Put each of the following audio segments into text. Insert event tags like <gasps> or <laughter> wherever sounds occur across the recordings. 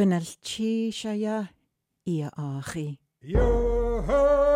Gwnnal ti sia ia i a achi. Yo ho!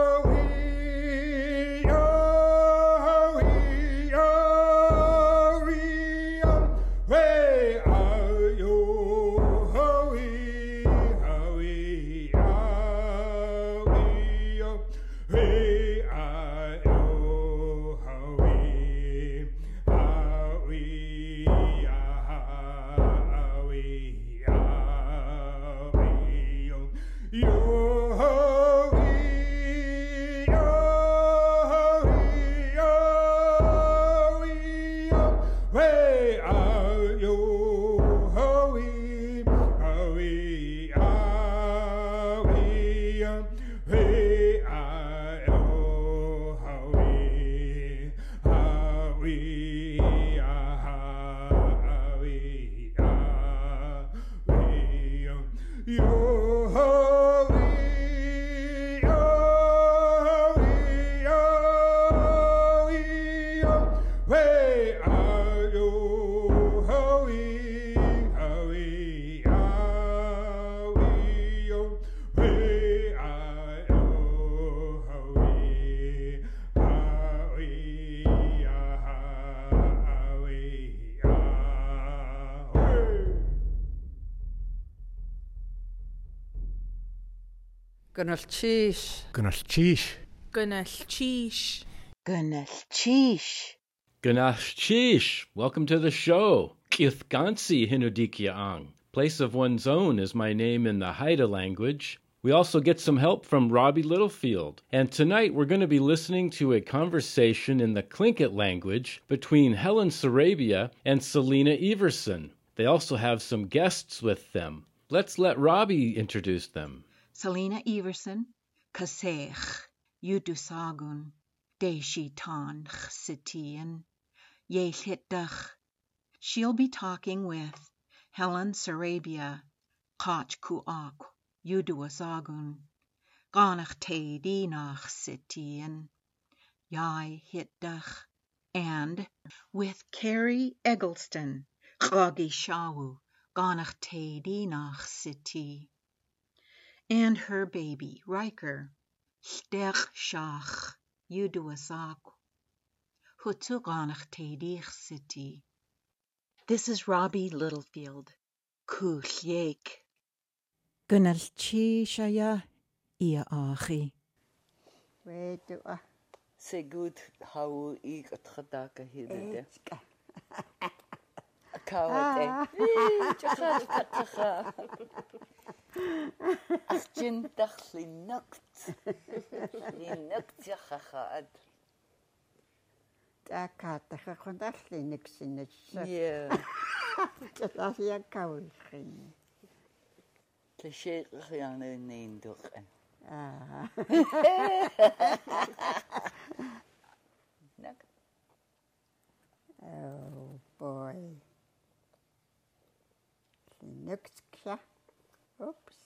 Gynnal Cheesh. Ganash Cheesh. Gynnal Cheesh. Gynnal Cheesh. Ganash Chish, welcome to the show. Kithgansi Hinudikiaang. Place of one's own is my name in the Haida language. We also get some help from Robbie Littlefield. And tonight we're going to be listening to a conversation in the Tlingit language between Helen Sarabia and Selena Everson. They also have some guests with them. Let's let Robbie introduce them. Selena Everson, Kasech, Yudusagun, Deshi Tan Chsitian, Yeshitdach. She'll be talking with Helen Sarabia, Kach Kuak, Yuduasagun, Ganach Te Dinach Sitian, Yai Hitdach, and with Carrie Eggleston, Chagi Shawu, Ganach Te Dinach Siti and her baby Riker, Stech Shach, Yuduasak, Hutsuganach Tedich City. This is Robbie Littlefield, Kuchyeik. Gynnal Shaya ia achi. Wedua. Ah. Sigurd hau i gatgadaka hidde. <laughs> caca ah. wedyn. Ach jyn dachlu nygt. Ni nygt iachachad. Da cadach ach o'n dallu nyg sy'n nysio. Ie. <laughs> Dyna fi a gawl chi. Lle sieg chi yn yr un dwch yn. Ah. <laughs> Nygt. Oh boy. нёкскя. Опс.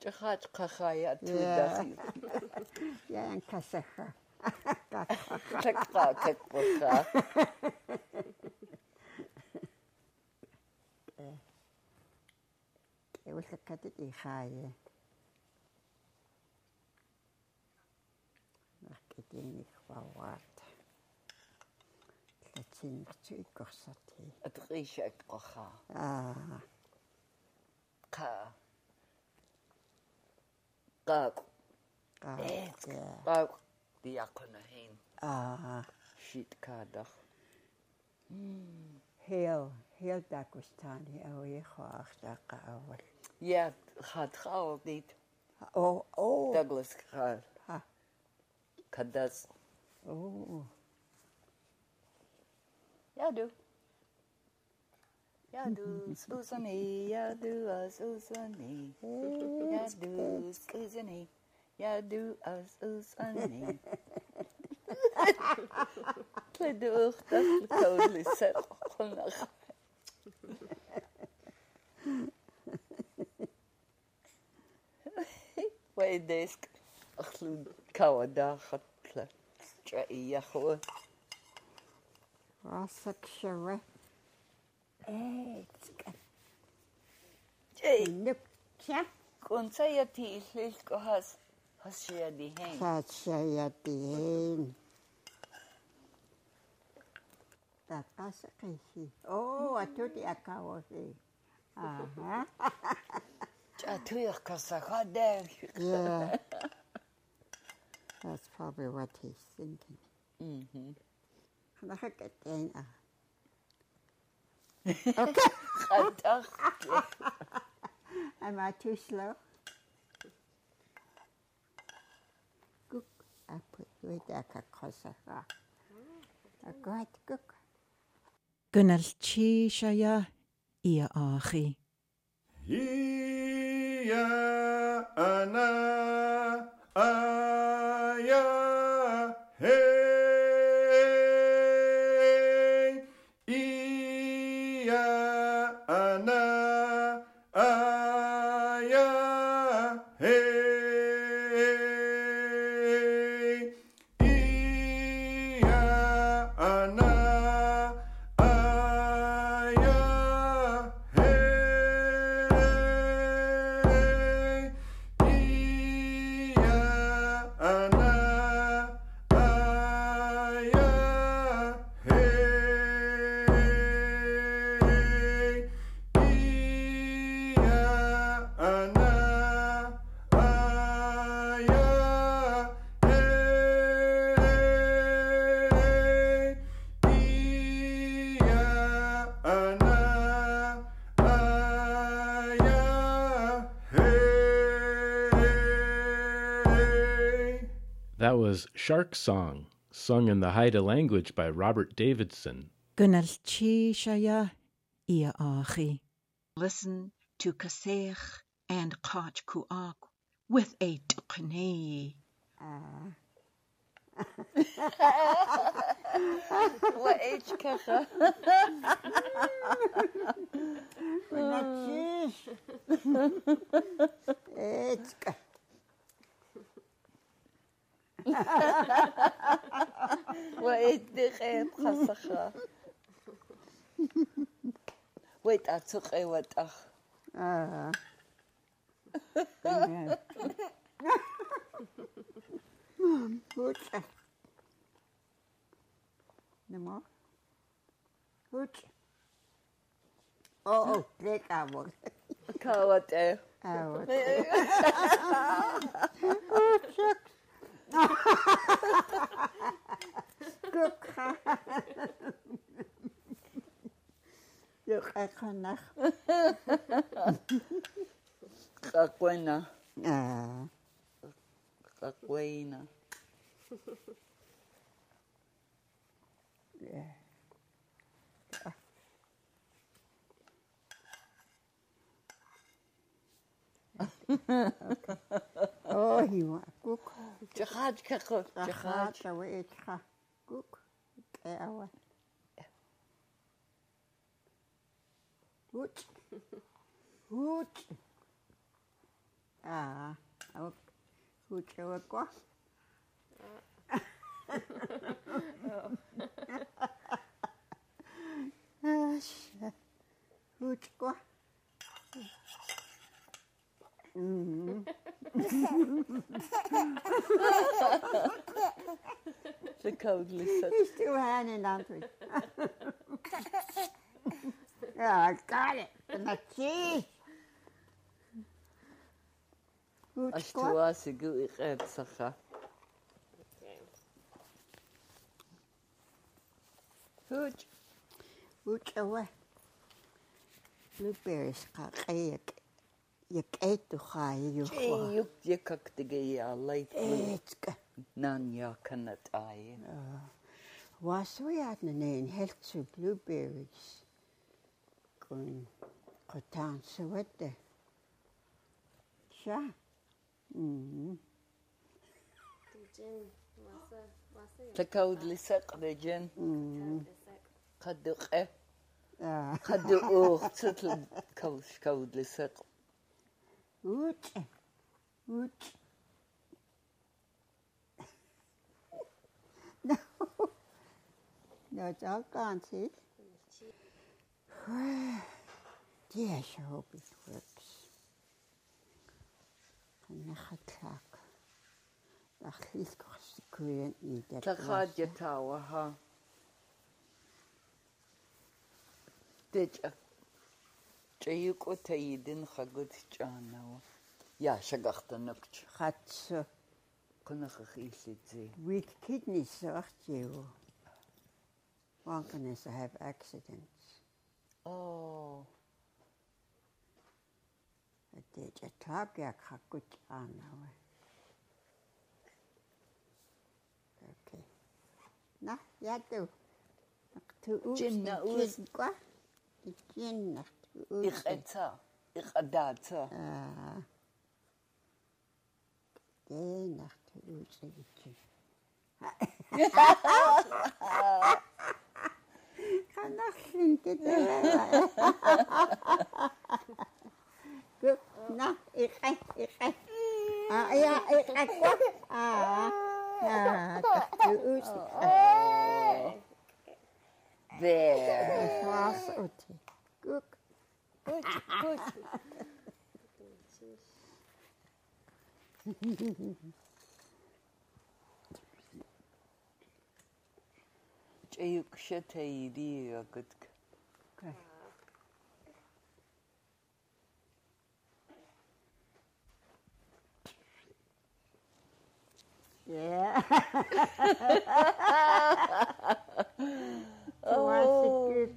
Чахач кахая туда. Я ан касаха. Чакка кэкпоха. эвлхаккатит ихаае наркетиник вауар y ti'n ti gorsod hi. Ydych chi eisiau edrych o? A. Ca. Gag. Gag. Gag. Diac yn y hyn. A. Siit cadach. Hmm. Heel, heel Dagestani o i chwach da gawr. Ie, chad chawr dyd. O, o. Douglas chad. Ha. Cadas. O. Yadu. Yadu, Susani, Yadu, Susani. Yadu, Susani. Yadu, Susani. Waardoor dat de kool is. وإيديسك أخلو كاودا خطلة شعية خوه koude dag. Ja, gewoon. Rosak siarwe. E, Hey, Nuk siya. kun saya ti isil ko has has siya di heng. Sa siya din. Takasa kasi. Oh, ato di akaw si. Aha. <laughs> Ja tuya ka sa kadeg. Yeah. That's probably what he's thinking. Mhm. Marketina. Okay. Am I too slow? Cook. I put with a kakosaka. <laughs> A great cook. Gynnal chi siaia i a chi. Ia ana aia hei. That was Shark Song, sung in the Haida language by Robert Davidson. Gunnalchi shaya. Listen to Kasech and Kach Kuak with a tuknei. <laughs> Wa age <laughs> Wait, atsuk ay watach. Ah. Yeah. Goed. No more? Goed. Oh, oh, break our. Kawat eh. Our. Cook. Look, I can Kakwena. Gökhan. Gökhan'a. Kakuena. Ah. Kakuena. Yeah. okay. Ohiwa kuk. Tjagaat kakko. Tjagaat kawe etga kuk. Ewa. Goed. Goed. Ah, ook goed zo kwa. Ah, goed kwa. Mhm. <laughs> The cowdly set. He's still hanging on to yeah, <laughs> I got it. And the cheese. Hoot As kwa. tu as i gu i khayt sacha. Hoot. Hoot awa. Blueberries Jekk ħaj juħu. Juk jekk għak t-għija għallajt. Eċka. Nan ja kanna t-għaj. Wasu jgħatna nejn heltsu blueberries. Kun kotan sawadda. Xa? تكود لسق بجن قد قه قد اوغ تطلب كود لسق Goed. Goed. <laughs> nou, dat is al kans, hè? Yes, I hope it works. Vandaag tak. Dat is Dat gaat je touwen, ha. Dit eh, чайко таидин хагут чаанава яшагартанакч хатсо кунаххииллитси with kidneys артиу one can also have accidents. Oh атеч атап яг хагут чаанава окей. На яту туу чинна уус гва чинна Ich etza. Ich adatza. Ah. De nacht uurtje. Ga nachtvliegen. Nou, ik ga, ik ga. Ah, ja, ik ga. Ah, ja, de uurtje. There. Het was het. Kijk. Koş, koş. Чаю кшата ири ягодка. Yeah. oh.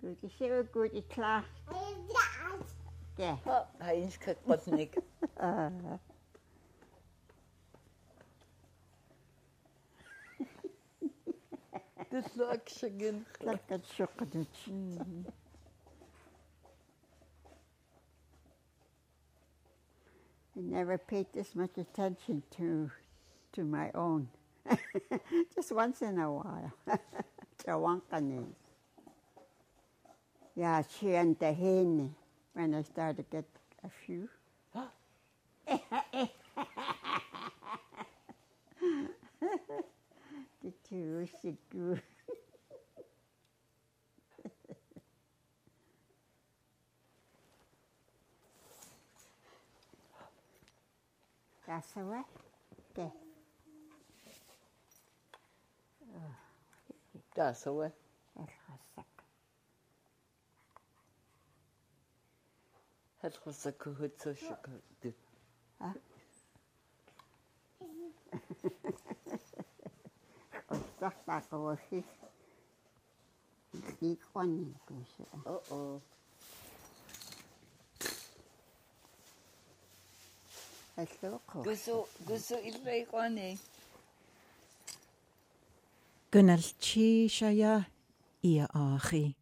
Was een kuutje. Goed, is heel goed, is klaar. Ja. Heinz kakotnik. Ah. <laughs> Dit lag shagin. Lekker chocolade. I never paid this much attention to to my own. <laughs> Just once in a while. <laughs> Chawankanin. Yeah, she and the hen when I started to get a few. <laughs> the two is good. That's all right. Okay. Das away. That's хэлхэлсэ көхөцөшөк дэ а оцсахтаасоохи хийхони гүшэ о о Айлхоо. Гүсү гүсү илрэйхони. Гүнэлчи шая иа ахи.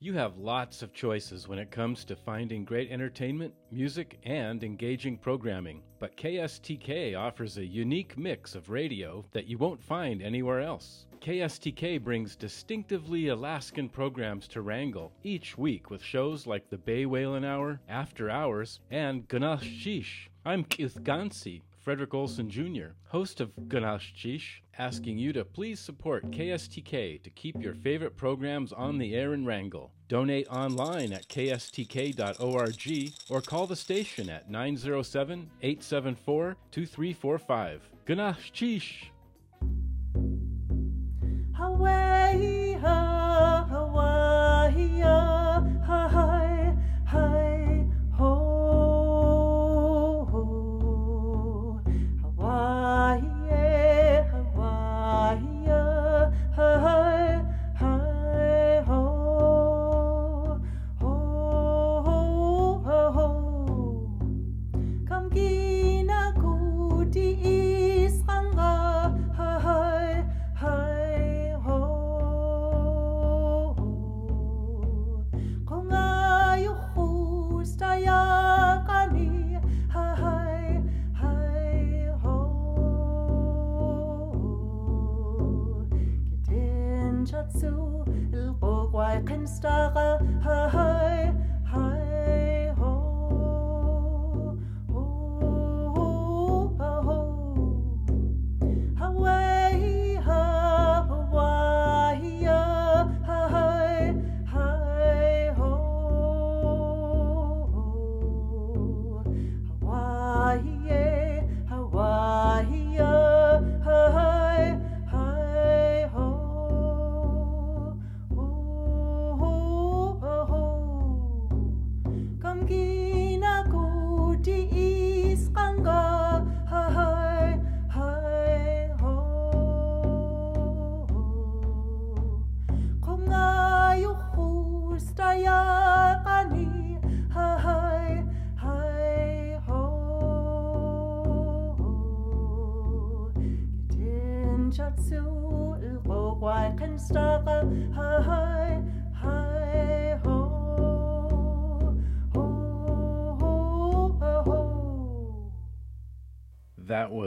You have lots of choices when it comes to finding great entertainment, music, and engaging programming, but KSTK offers a unique mix of radio that you won't find anywhere else. KSTK brings distinctively Alaskan programs to Wrangell each week with shows like the Bay Whalen Hour, After Hours, and Ganash Shish. I'm Keith Gansi, Frederick Olson Jr., host of Ganash Chish, asking you to please support KSTK to keep your favorite programs on the air in Wrangell. Donate online at kstk.org or call the station at 907 874 2345. Ganash Chish! Hawaii, ha, Hawaii,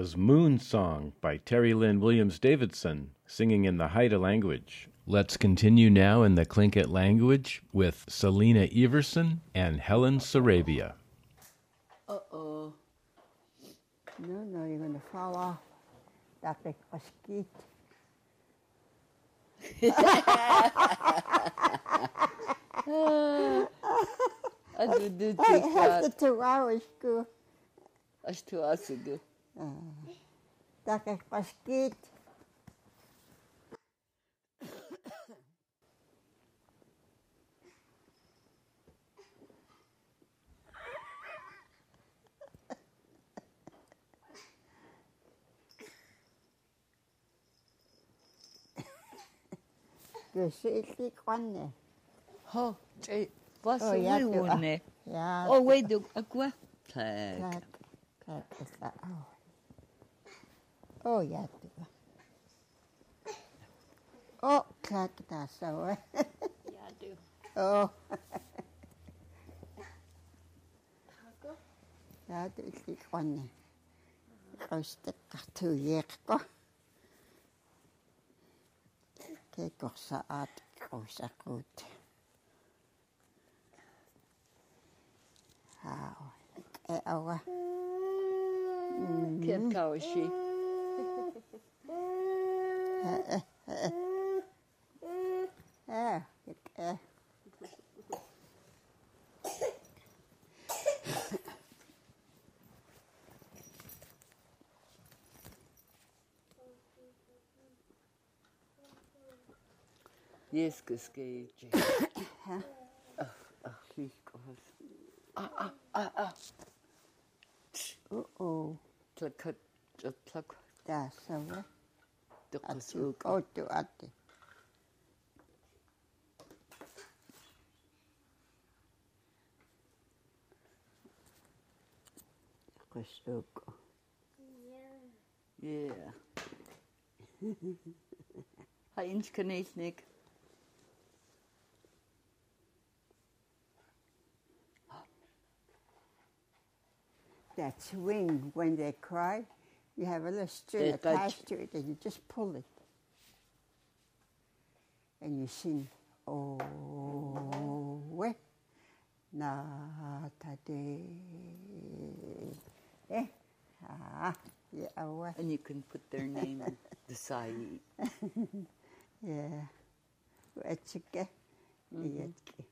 was Moon Song by Terri Lynn Williams Davidson, singing in the Haida language. Let's continue now in the Tlingit language with Selena Everson and Helen Sarabia. Uh-oh. No, no, you're going to fall off. That big mosquito. <laughs> <laughs> Adu du Hey, after tikat. two hours, go. Ashtu asugu. That big mosquito. Taka paskit. Geschichte kann Ho, tjej, vad så hon är. Ja. Och vad du, och vad? Tack. Tack, tack. Оо яатга. О как дасаа. Яатга. Оо. Тако. Яатга их гонни. Хөөстөг гартуу яахгүй. Кэкорсаат гуусаагуут. Аа. Э аваа. Кэт кауши. Of ze uit rosa goed. Hau. Eh, ouwe. Kiet kaushi. Ja, ik, eh. Yes, kuske. Ach, ach, liekos. Ah, Oh, oh. Tlakat, tlak. Daar zo, hè. Dukus Atu, ook. auto, atu. Gestoken. Yeah. Ha <laughs> inch kanetnik. That swing, when they cry, you have a little string attached to it and you just pull it. And you sing, oh, we, na tade. Eh, ah, yeah, And you can put their name in the <laughs> side. yeah. Wetsuke, yetke.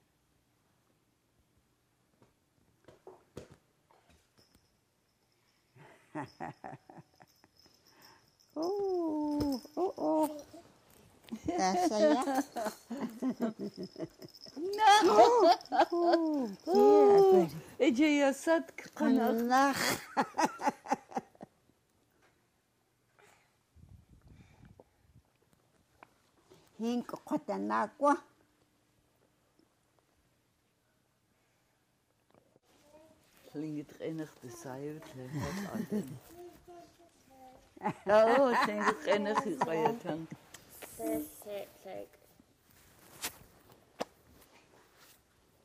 <laughs> Oh, oh, oh. Je. No! Oh, yeah, Eje ya sat kanak. Vandaag. Hink kotanakwa. Klinkt enig de side. Oh, klinkt enig die ga tang.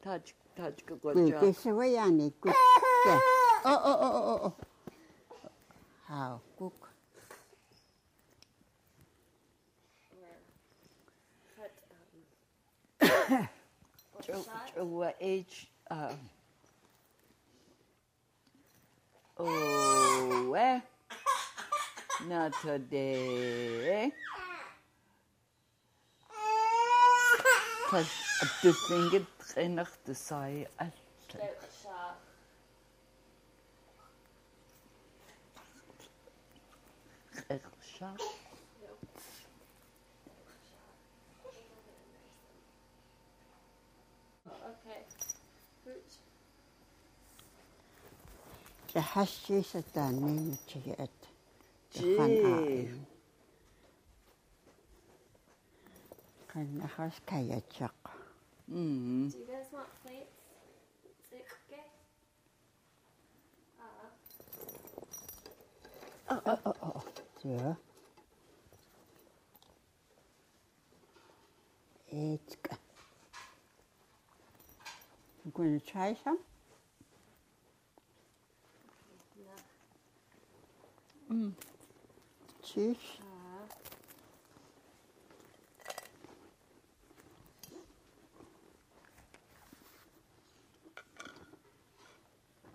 Touch, touch ka Wait, gotcha. this way yan eh. Cook. Yeah. Oh, oh, oh, oh, oh. <coughs> Not today. Fast du finget træner, du sagde alt. Recherche. لحشي ستانين تشيئت Gee. Kan je haast kan je chak. Mm. Do you guys want plates? Is it okay? Uh, Oh, oh, oh. Zo. It's good. I'm going to try some. Mm. süß.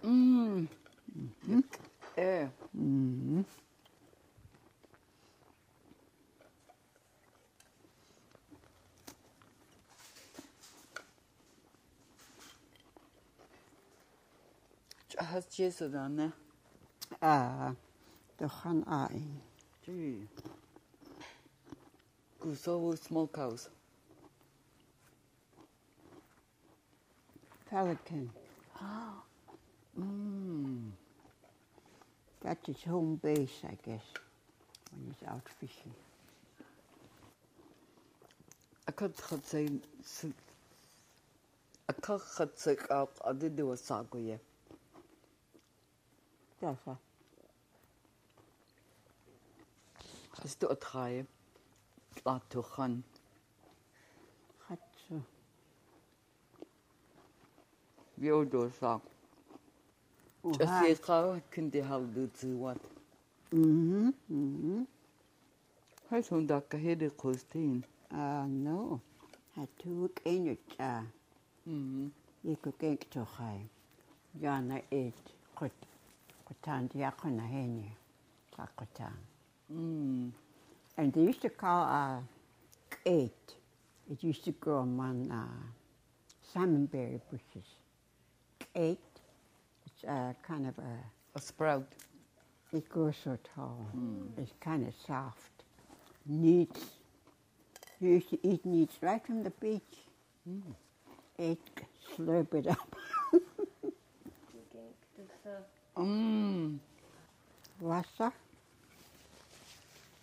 Mmh. Mm-hmm. Mm-hmm. Hast du dann? ne? Ah, doch an ein. Gee. Gusovo Smokehouse. Pelican. <gasps> Mmm. That is his home base, I guess, when he's out fishing. Ek het gesê se Ek het gesê Kannst du drei Batuchan? Hat so. Jodo sagt. Das ist je halt dazu wat. Mhm, mhm. Heißt, und da kann kosten. Ah, no. Hat du keine Tja. Mhm. Ich gehe doch rein. Ja, na, ich. Gut. Gut, aan ja, kann ich heen, aan. Kotan dia kona henye. Kakotan. Mm. And they used to call uh, eight. It used to grow among uh, salmonberry bushes. Eight. It's uh, kind of a. A sprout. It grows so tall. It's kind of soft. Neats. You used to eat neats right from the beach. Eat, slurp it up. Mm. Wasser.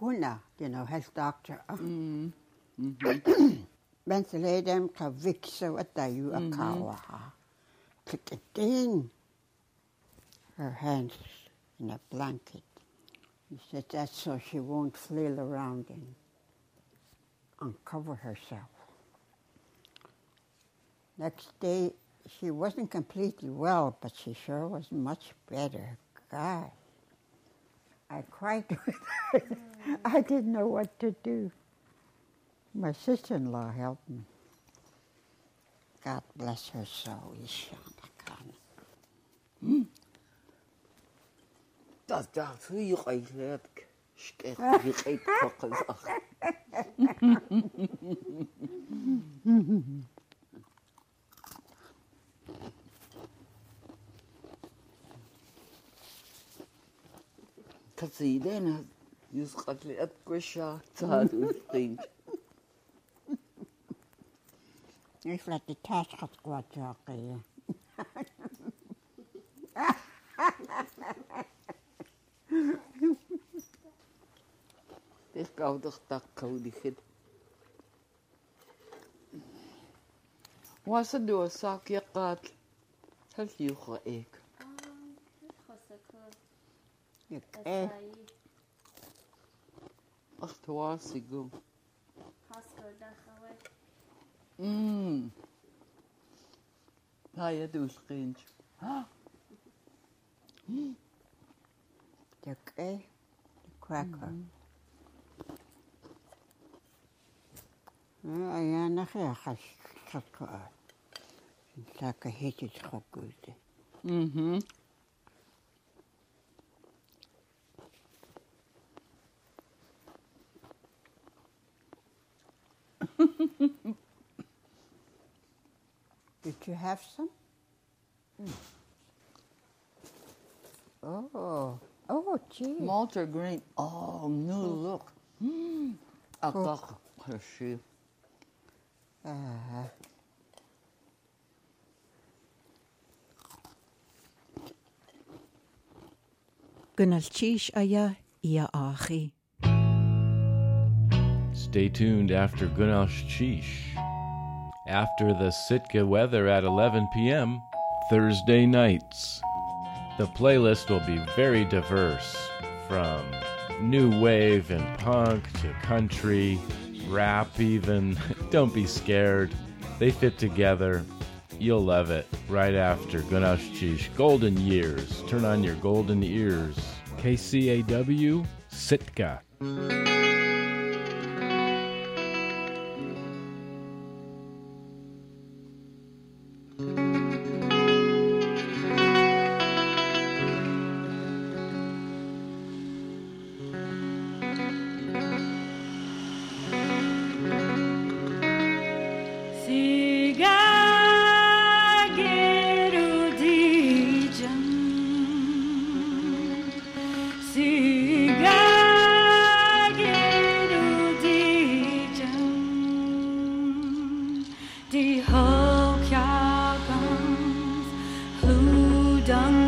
Huna, you know, health doctor. Mm. Hem gewiksen wat dat je a kawa ha. Klik het in. Her hands in a blanket. He said that's so she won't flail around and uncover herself. Next day, she wasn't completely well, but she sure was much better. God. I cried <laughs> with her. I didn't know what to do. My sister-in-law helped me. God bless her soul, Ishana Khan. Jus <laughs> qatli atkusha tsadu <laughs> stinch. يسقط لي الطشة صار وسقيت يفلت التاسخة قوات راقية Ich glaube, das Tag kann ich nicht. Was ist das, sag ich gerade? Das ist die Ruhe. Ich. Ich. repertoire, c'est go. Мм. Тая дүүлгийнж. Такэ cracker. Аа яа нахэ хаш татгаа. Такэ хэчэж хоггүй. Мм. Did you have some? Mm. Oh, oh, gee. Malta green. Oh, new look. Mm. Cook. Cook. Uh, قنالتشيش أيا يا achi. Stay tuned after Gunal Shish. After the Sitka weather at 11 p.m., Thursday nights. The playlist will be very diverse from new wave and punk to country, rap, even. <laughs> Don't be scared. They fit together. You'll love it right after Gunash Chish. Golden Years. Turn on your golden ears. KCAW Sitka. Hudangang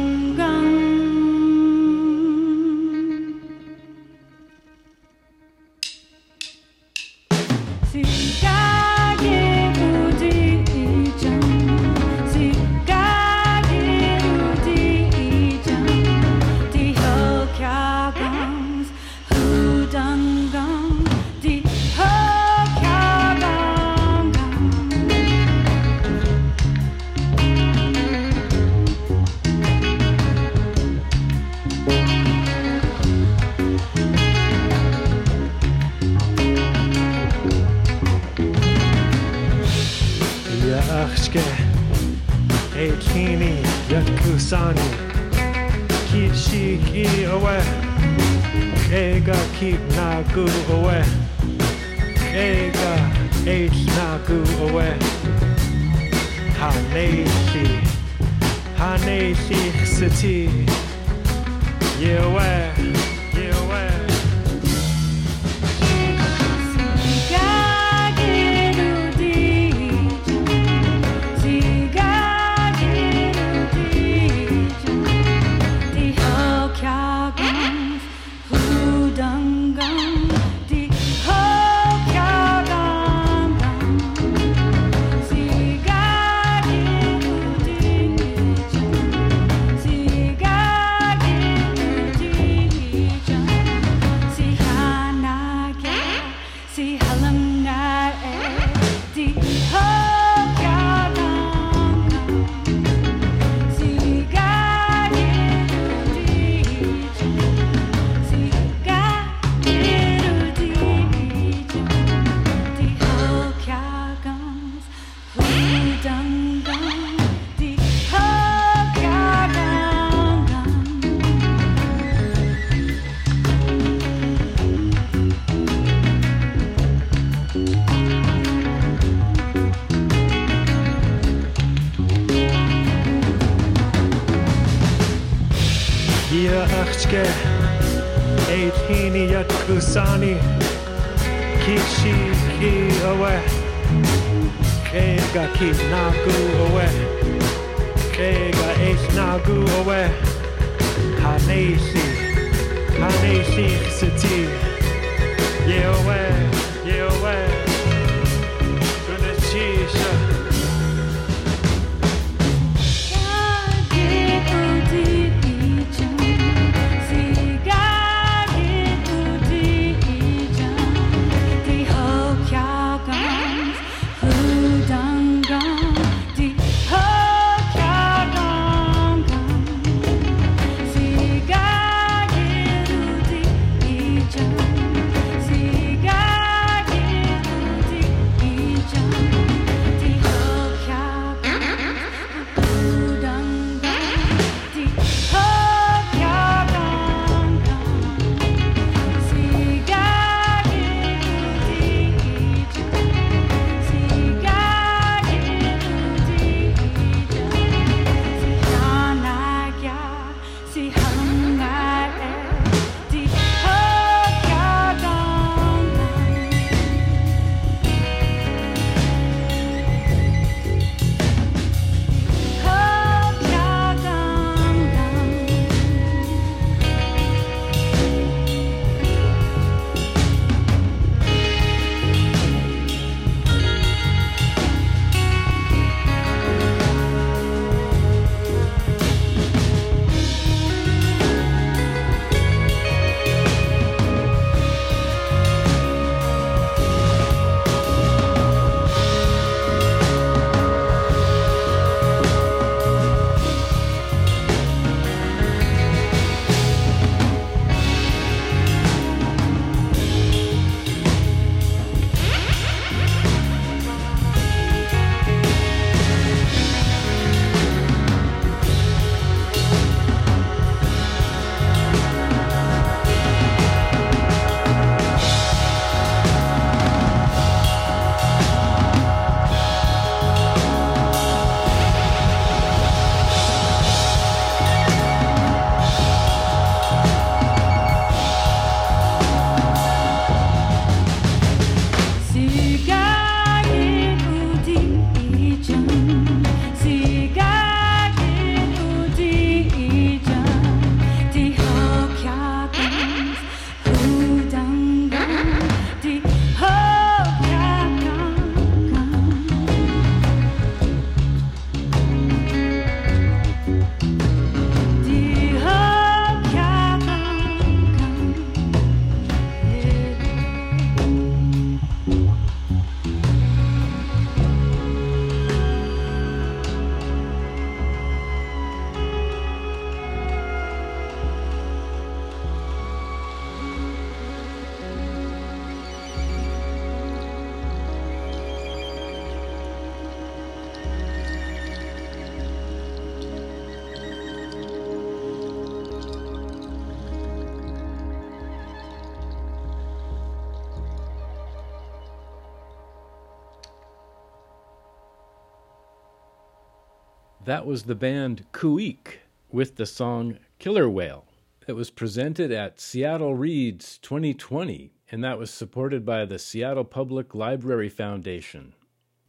That was the band Kuik with the song Killer Whale. It was presented at Seattle Reads 2020, and that was supported by the Seattle Public Library Foundation.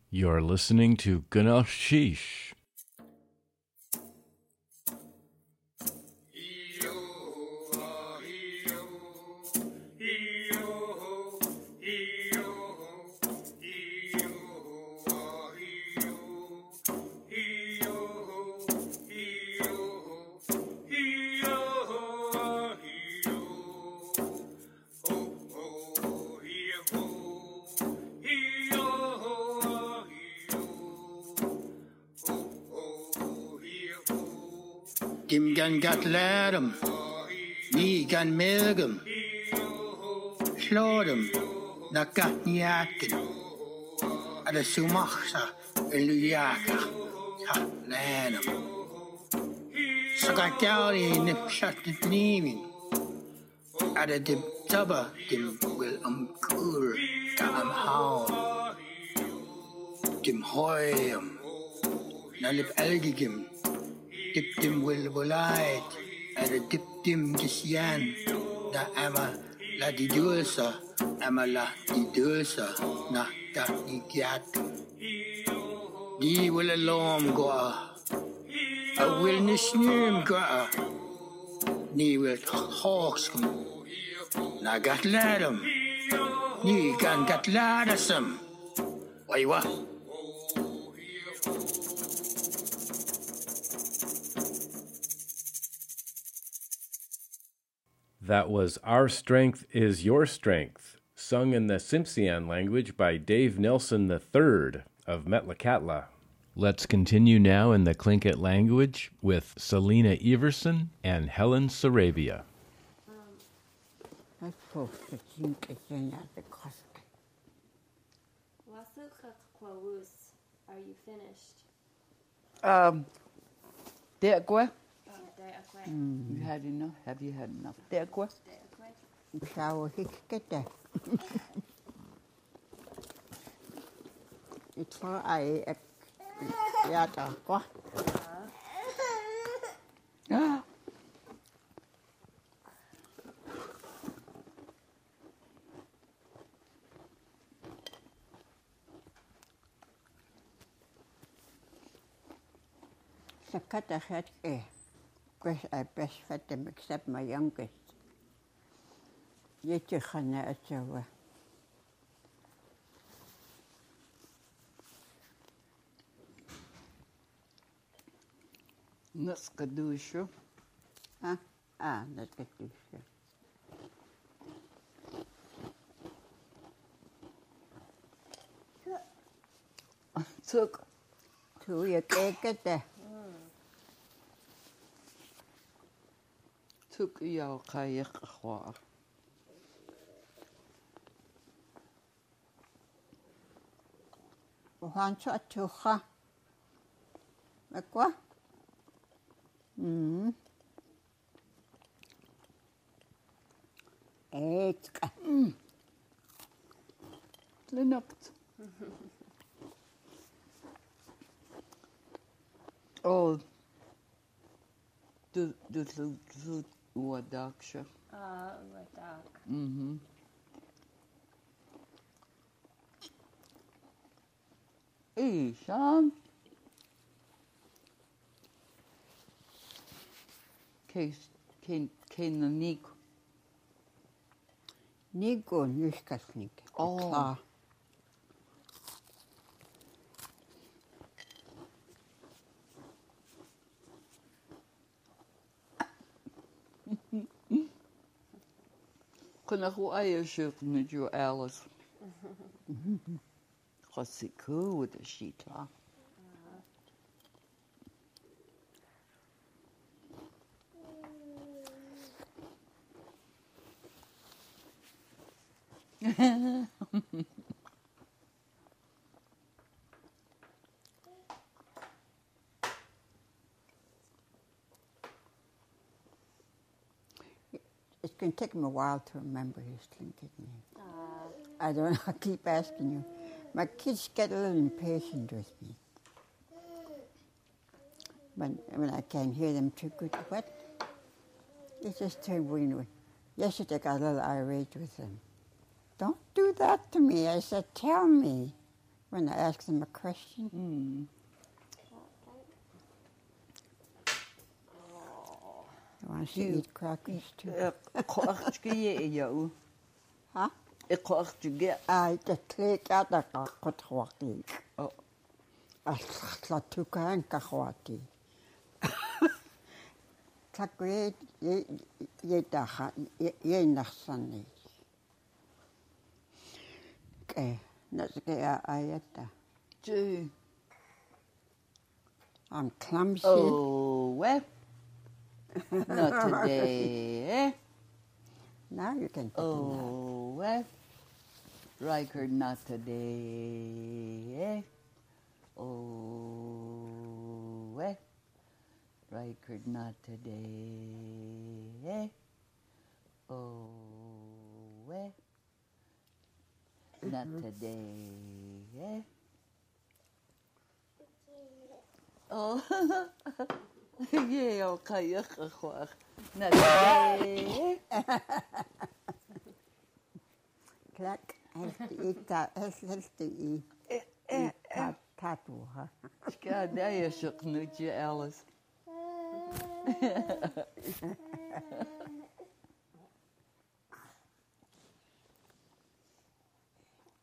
You're listening to Ganashish. Dim gan gat lærem, ni gan melgem. Slådem, na gat njaken. Ada sumachsa, en lujaka, ta lærem. Så gat gauri nip shat dit nimin. Ada dim taba, dim wil am kur, ka am haun. Dim hoyam, na lip algigim. dip dim wil volait ada er dip dim gisyan da ama la di dulsa ama la di dulsa na da ni kiat di wil alom go a wil ni snym go ni wil hawks kum na gat ladam ni gan gat ladasam wai wa That was Our Strength is Your Strength, sung in the Tsimshian language by Dave Nelson III of Metlakatla. Let's continue now in the Tlingit language with Selina Everson and Helen Sarabia. I suppose the zinc is the cost. Wasukhakwawus, are you finished? Um, Deakwe. You had enough? Have you had enough? There, Gwe? Deakwe. Shower hickete. It's all I yata ko. Ah. best, best vet en ik my maar janken. Jetje gaan Ah, Наска душу. А? А, наска Zoek. Цук. je я. Tuk yau kayek khwa. Ohan cho atuha. Mekwa? Mm. Eetka. Mm. Lenapt. oh. Du, du, du, du, Уадакша. А, уадак. Угу. И сам кейс кен кен ник. Ник он нишкасник. Оо. Ayashuk ni jo Alice. Kasi ko with the shita. It's going to take him a while to remember his Tlingit name. I don't know. <laughs> I keep asking you. My kids get a little impatient with me. when, when I can't hear them too good. What? They just turn green. Yesterday I got a little irate with them. Don't do that to me. I said, tell me when I ask them a question. Mm. I want to You- eat crackers too. Qoarchgie <laughs> yau. Huh? Qoarchgie. Ai, te klik at a ka kotwaki. Oh. A la tuka en ka hwati. Ta kwe ye ye ta ha ye ye naksani. Ke na ke a ayata. Gee. I'm clumsy. Oh, well. <laughs> Not today, eh? Now you can Oh, well. Riker, not today, eh? Oh, well. Riker, not today, eh? Oh, well. Not today, eh? Oh, <laughs> יהיה, או חייך רחוח. Klak heeft T. heeft u tatoe. Ja, daar is een knoetje, Alice.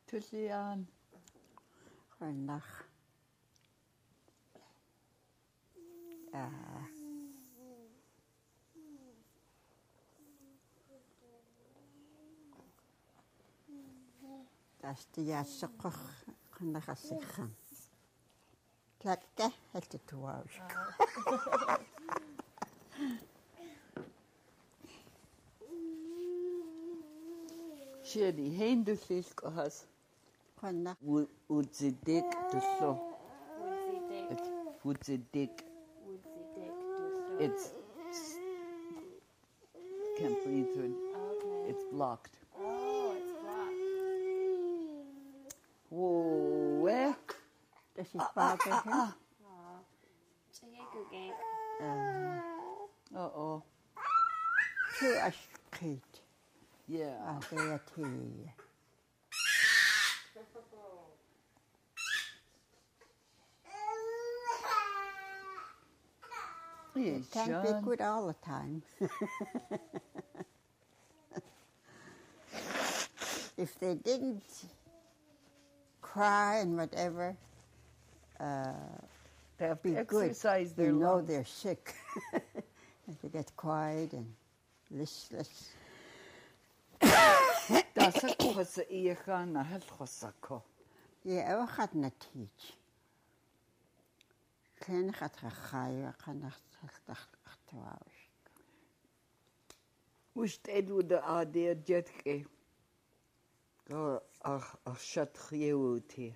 Tot ziens. Goedendag. аа тастиаассеққар қаннақарсиққан клакка халтутуаавиш шэди хендүллис қас қанна уузидик туллу уузидик уузидик It's can't breathe through. it. Okay. It's blocked. Oh, it's blocked. Whoa, where? Does he bother him? Aw. Chigeku gank. Uh, Uh oh. Two as kate. Yeah. Ah, they are tea. Yeah, Can't be good all the time. if they didn't cry and whatever, uh, They have be to good. exercise They their know lungs. they're sick. <laughs> they get quiet and listless. <coughs> Dasa kosa iyakan na hal kosa ko. Yeah, we gaat na teach. كان خاطر خايا قنا اختواوش وش تدو دا عادية جاتك إيه؟ اخ اشت خيوتي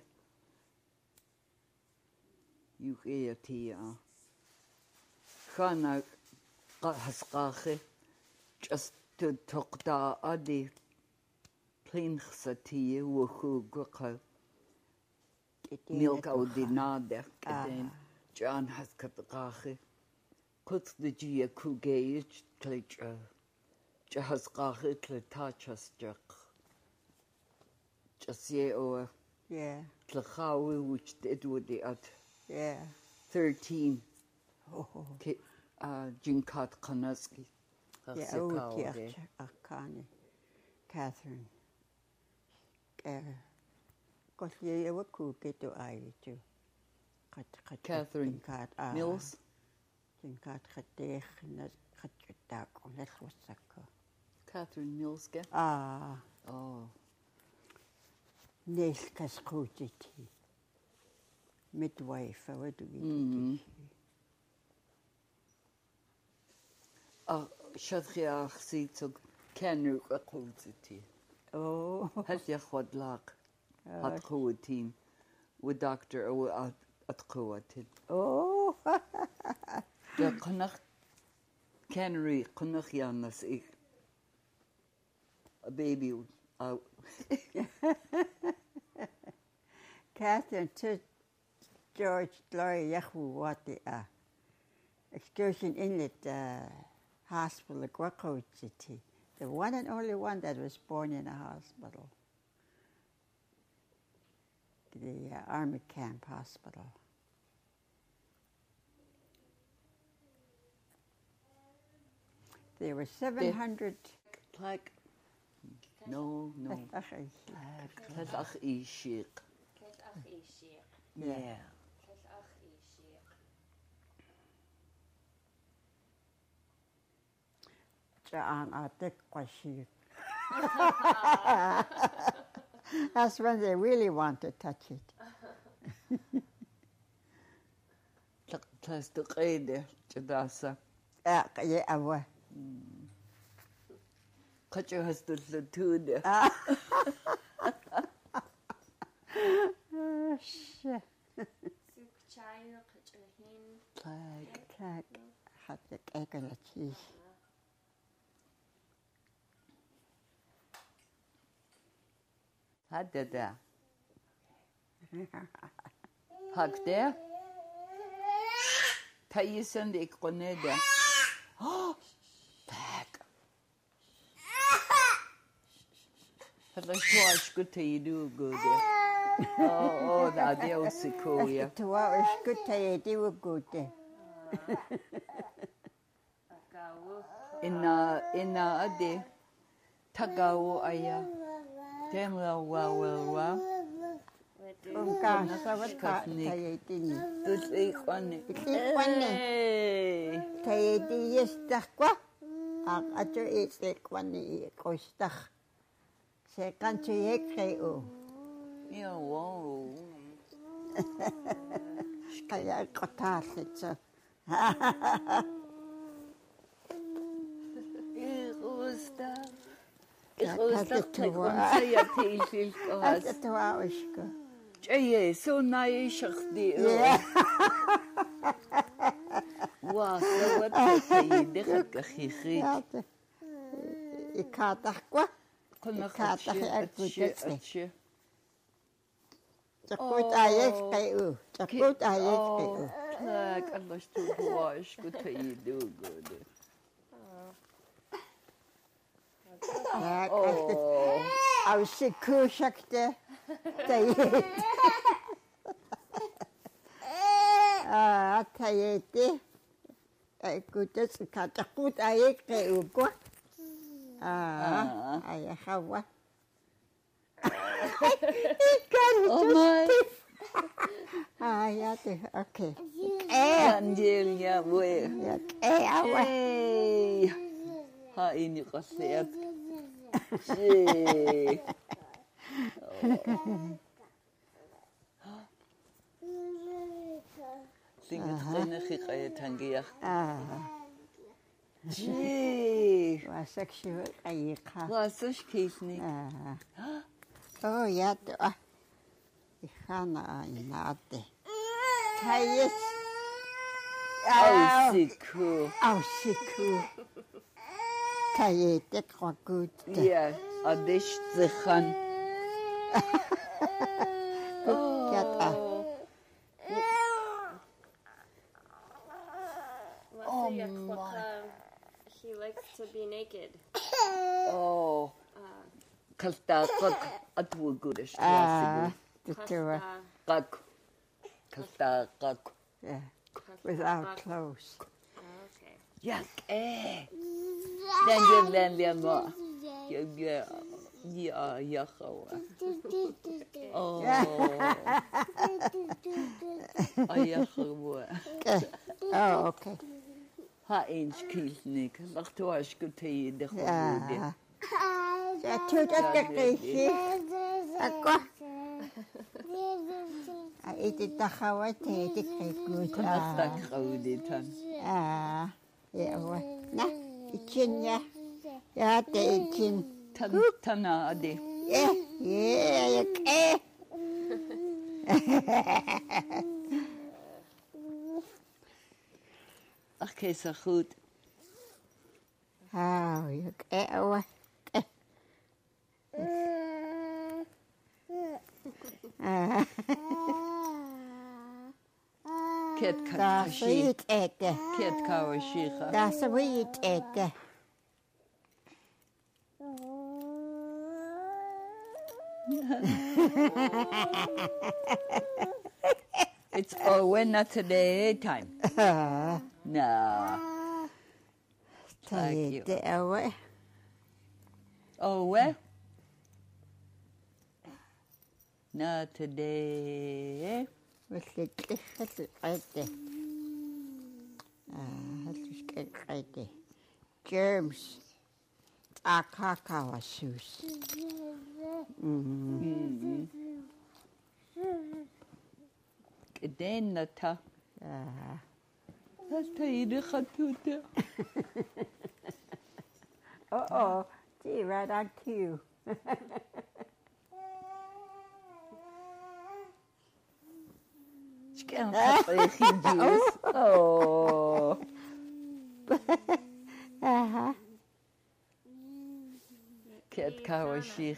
يوكيتي آه. خانا قاسقاخي جست تقطع عادي. بلين خساتي وخوقك ميلك أو دينادر كدين آه. To talk da adi. Plain khsati wo khu gqa. Milk au dinade kadin. John has katqahi. Kut the gia ku gauge tlecha. Jahas qahit le tachas jak. Just ye o Yeah, tlachawi which did with the at yeah. 13 Oh, uh jinkat kanaski. yeah, oh, die Akani. Catherine. Uh, Got ewe koeke to tu. Catherine Mills. Catherine Mills, gell? Ah. Oh. Nelkas Kutiti. Midwife, aber du gehst. sie Shatriach sieht so كانوا قوتي اوه هل ياخذ لاق هاد قوتين ودكتور doctor o at at quwatin. oh. Canary qnaq yanas ik. A baby <laughs> uh, Catherine to George Laurie yahu wati a. excursion inlet uh, hospital, Guaco City. The one and only one that was born in a hospital. The uh, Army Camp Hospital. There were 700. Like, no, no. Tlach ishik. Kijk, ach. Yeah. Kijk, ach. Jaan atek kwashik. <laughs> That's when they really want to touch it. Tlach de qede, jadasa. Кача хастал түүнэ. Ше. Сүк чай кача хин. Так, так. Хатдаг эгэлэчи. Хаддада. Хагтэ. <gasps> Таисэн дэк гонэдэ. <gasps> Аа Restaurant gëtte je du gode. a Di se koje. Tu gëtte je dewe gote. Ina ina ade tagao aya temla wa wa wa. Taedi yestach kwa? Ag ato yestach kwa ni kostach. Se kanche yekhe u. Yo wo. <laughs> Kaya kotahlitsa. Ируста. Ируста тэгвэл я тийшил гоо. Атаваашко. Чэе сунай шахди. Ваа, сэвэт хий дэхэ хихи. Икатахква. Dikkataki erkutetse. Çakut ayet kayu. Çakut ayet kayu. Tak, anlaştı bu aşk kutaydı gördü. Tak, avsi kuşaktı. Tayı. Aa, tayeti. Erkutetse kaçakut ayet kayu. Kuh. à, à. à không quá <coughs> Ôm ơi Ah, ja, okay. Angel, jawohl. Ey, aua. Ha ihn rasiert. Singet seine Chichaya Tangiach. Ah. Gee. Wassak sivut ayiqa. Wassak kisnik. Oo yaad ah. Ikhana inaadde. Tayis. Ausiku. Ausiku. Tayetek rakutte. Ja, adishtzikhan. Ha ha ha ha. To be naked. Oh. Kalta qak atwu gudish. Ah, de tour. Kasta. Qak. Yeah, without clothes. Okay. Yak eh. Dan ma. Ya ya ya ya khawa. Oh. Ay ya khawa. Okay. Oh, okay. ha eens kiesnik. Wacht toe als ik het hier de goede. Ja, toe dat de kiesje. Akko. Eet het dag wat heet ik geen goed. Kan dat dat gauw dit dan? Ja, ja. Na, ik ja. Ja, dat ik ken. Tan, tanade. Ja, ja, ja, ja. Ach, kijk zo goed. Oh, je keel. Kit kan schiet ekke. Dat is een. Ha. <laughs> It's oh, Owena today eh, time. <laughs> No. Thank you. Det er Owe? Not today. Viltu hellu æti. Hellu skell æti. Germs. A kakao sus. Mm-hmm. mm-hmm. mm-hmm. Dat هسه ah. de خطوتا <laughs> oh oh gee right on cue Kan regiedjes. <laughs> Oh. Aha. Kijk, koude.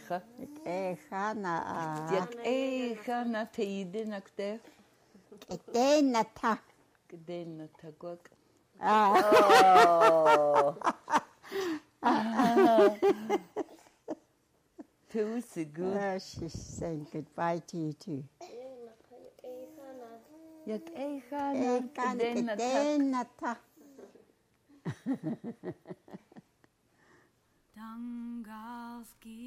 Ik ga naar. Ik ga naar tijden, ik ta. Kden na ta. Ah. Oh. Too so. Oh, she's saying goodbye to you too. Yak e Eh, khana kan kden na ta. kdena ta. Dangalski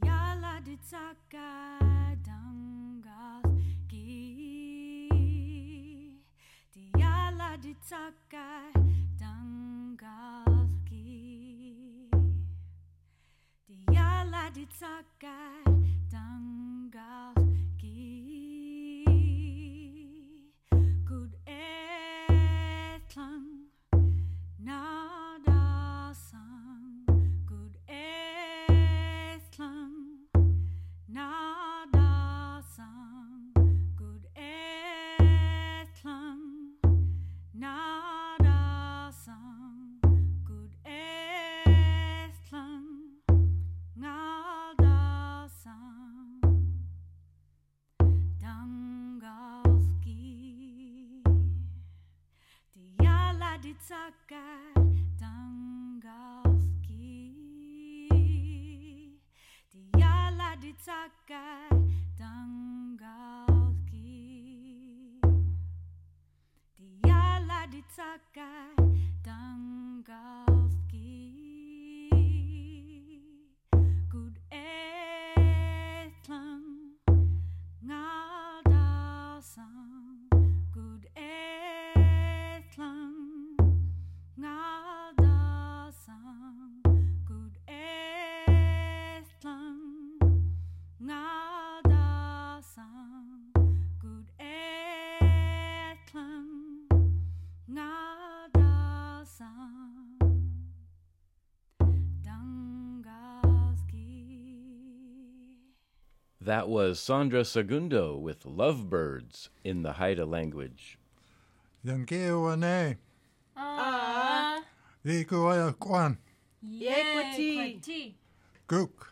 Diala ditsaka Diala ditsaka Dangalski Diala ditsaka takkan tanggalki Dialah ditakkan tanggal That was Sandra Segundo with Lovebirds in the Haida language. Yankewane. Ah, Vikuaya Kwan. Yequity. Gook.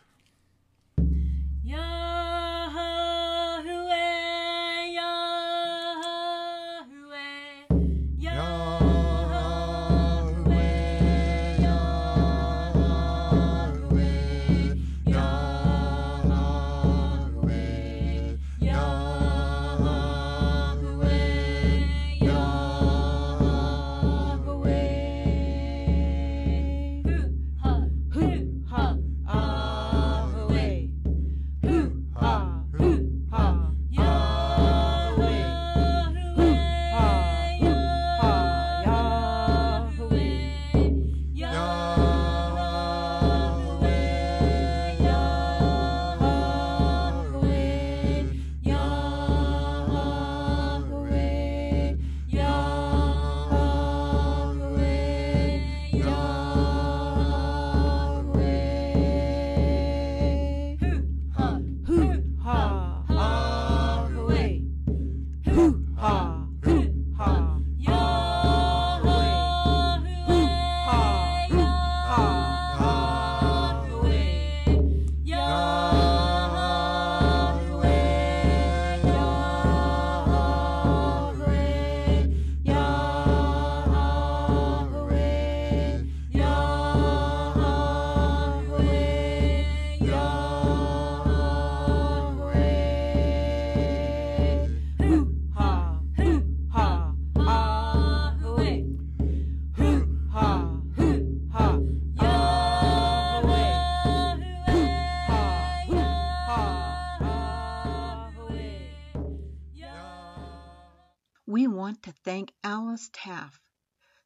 Thank Alice Taff,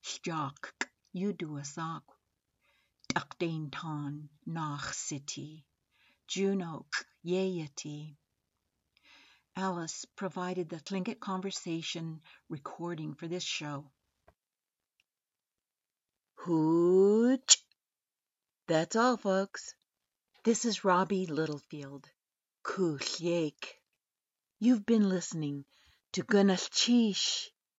Stjak Uduasak, Dakdain Ton Nach City, Juneau Yayati. Alice provided the Tlingit conversation recording for this show. Hooch! That's all, folks. This is Robbie Littlefield. Kuliek. You've been listening to Gunachish